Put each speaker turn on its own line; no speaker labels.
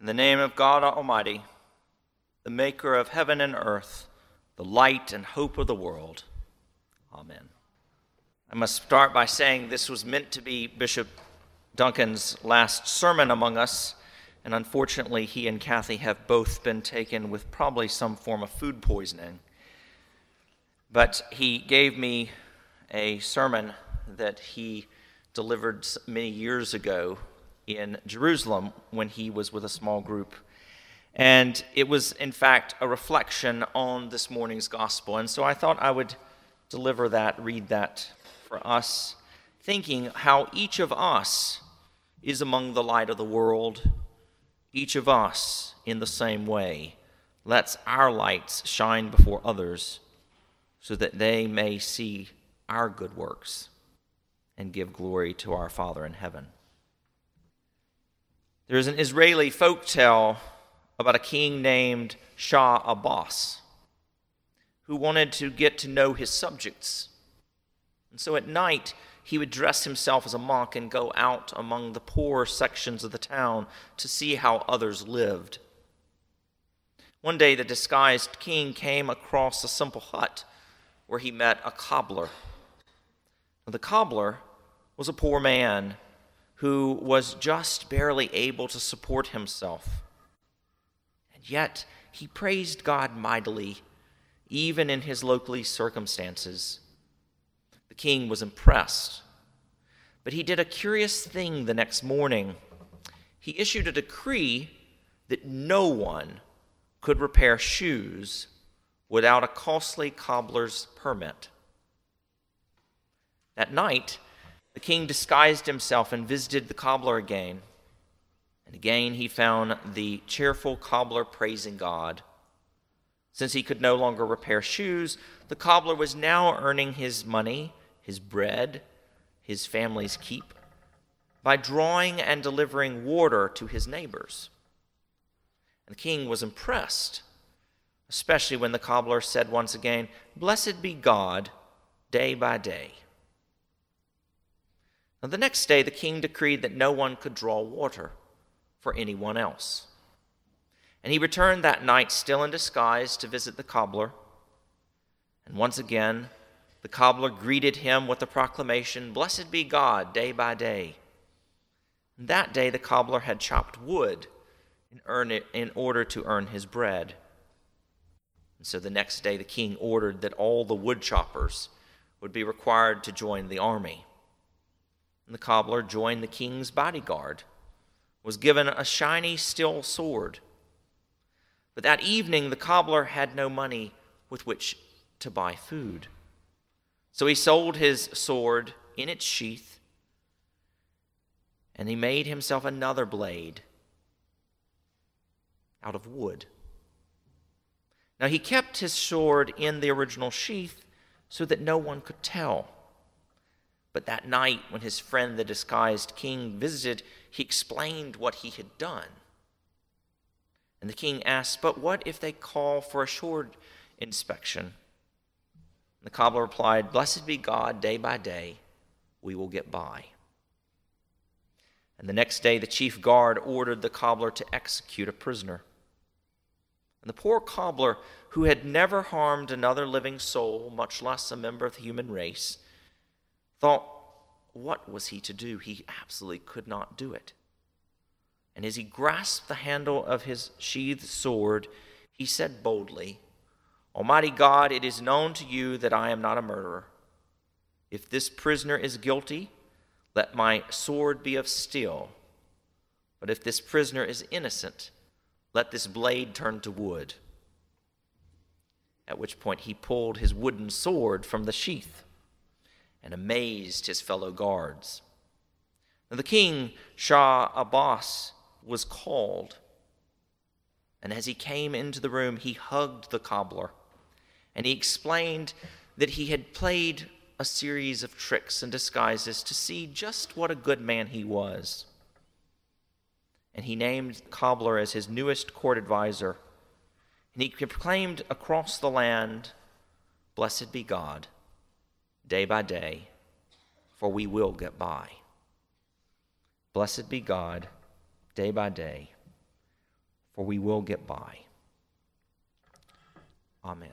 In the name of God Almighty, the maker of heaven and earth, the light and hope of the world. Amen. I must start by saying this was meant to be Bishop Duncan's last sermon among us, and unfortunately, he and Kathy have both been taken with probably some form of food poisoning. But he gave me a sermon that he delivered many years ago in Jerusalem when he was with a small group. And it was, in fact, a reflection on this morning's gospel. And so I thought I would deliver that, read that for us, thinking how each of us is among the light of the world, each of us in the same way lets our lights shine before others so that they may see our good works and give glory to our Father in heaven. There's an Israeli folk tale about a king named Shah Abbas who wanted to get to know his subjects. And so at night, he would dress himself as a monk and go out among the poor sections of the town to see how others lived. One day, the disguised king came across a simple hut where he met a cobbler. The cobbler was a poor man who was just barely able to support himself. And yet, he praised God mightily, even in his lowly circumstances. The king was impressed. But he did a curious thing the next morning. He issued a decree that no one could repair shoes without a costly cobbler's permit. That night, the king disguised himself and visited the cobbler again. And again he found the cheerful cobbler praising God. Since he could no longer repair shoes, the cobbler was now earning his money, his bread, his family's keep, by drawing and delivering water to his neighbors. And the king was impressed, especially when the cobbler said once again, Blessed be God, day by day. The next day, the king decreed that no one could draw water for anyone else. And he returned that night, still in disguise, to visit the cobbler. And once again, the cobbler greeted him with the proclamation Blessed be God, day by day. And that day, the cobbler had chopped wood in, it, in order to earn his bread. And so the next day, the king ordered that all the wood choppers would be required to join the army and the cobbler joined the king's bodyguard, was given a shiny steel sword. But that evening, the cobbler had no money with which to buy food. So he sold his sword in its sheath, and he made himself another blade out of wood. Now he kept his sword in the original sheath so that no one could tell. But that night, when his friend the disguised king visited, he explained what he had done. And the king asked, But what if they call for a short inspection? The cobbler replied, Blessed be God, day by day, we will get by. And the next day, the chief guard ordered the cobbler to execute a prisoner. And the poor cobbler, who had never harmed another living soul, much less a member of the human race, thought, what was he to do? He absolutely could not do it. And as he grasped the handle of his sheathed sword, he said boldly, Almighty God, it is known to you that I am not a murderer. If this prisoner is guilty, let my sword be of steel. But if this prisoner is innocent, let this blade turn to wood. At which point he pulled his wooden sword from the sheath and amazed his fellow guards. Now, the king, Shah Abbas, was called. And as he came into the room, he hugged the cobbler and he explained that he had played a series of tricks and disguises to see just what a good man he was. And he named the Cobbler as his newest court adviser. And he proclaimed across the land, Blessed be God day by day, for we will get by. Blessed be God, day by day, for we will get by. Amen.